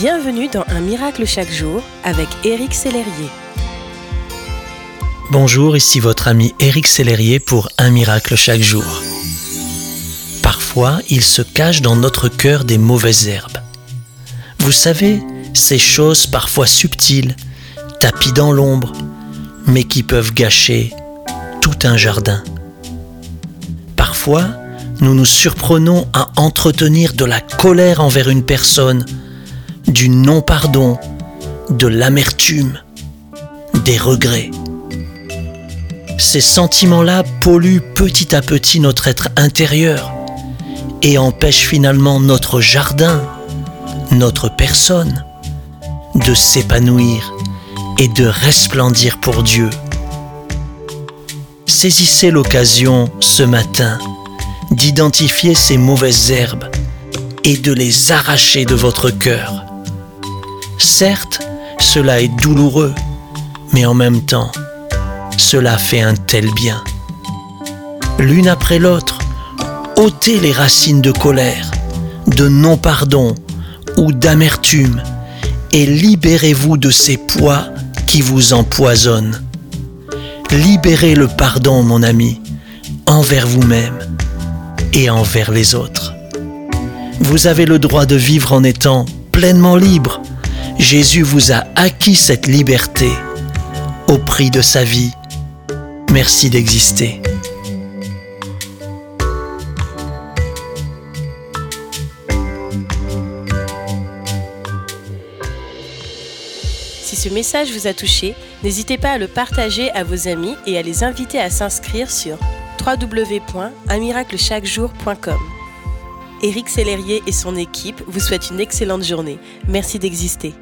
Bienvenue dans Un miracle chaque jour avec Éric Sellerier. Bonjour, ici votre ami Éric Sellerier pour Un miracle chaque jour. Parfois, il se cache dans notre cœur des mauvaises herbes. Vous savez, ces choses parfois subtiles, tapis dans l'ombre, mais qui peuvent gâcher tout un jardin. Parfois, nous nous surprenons à entretenir de la colère envers une personne, du non-pardon, de l'amertume, des regrets. Ces sentiments-là polluent petit à petit notre être intérieur et empêchent finalement notre jardin, notre personne, de s'épanouir et de resplendir pour Dieu. Saisissez l'occasion ce matin d'identifier ces mauvaises herbes et de les arracher de votre cœur. Certes, cela est douloureux, mais en même temps, cela fait un tel bien. L'une après l'autre, ôtez les racines de colère, de non-pardon ou d'amertume et libérez-vous de ces poids qui vous empoisonnent. Libérez le pardon, mon ami, envers vous-même et envers les autres. Vous avez le droit de vivre en étant pleinement libre. Jésus vous a acquis cette liberté au prix de sa vie. Merci d'exister. Si ce message vous a touché, n'hésitez pas à le partager à vos amis et à les inviter à s'inscrire sur www.unmiraclechaquejour.com. Éric Sellerier et son équipe vous souhaitent une excellente journée. Merci d'exister.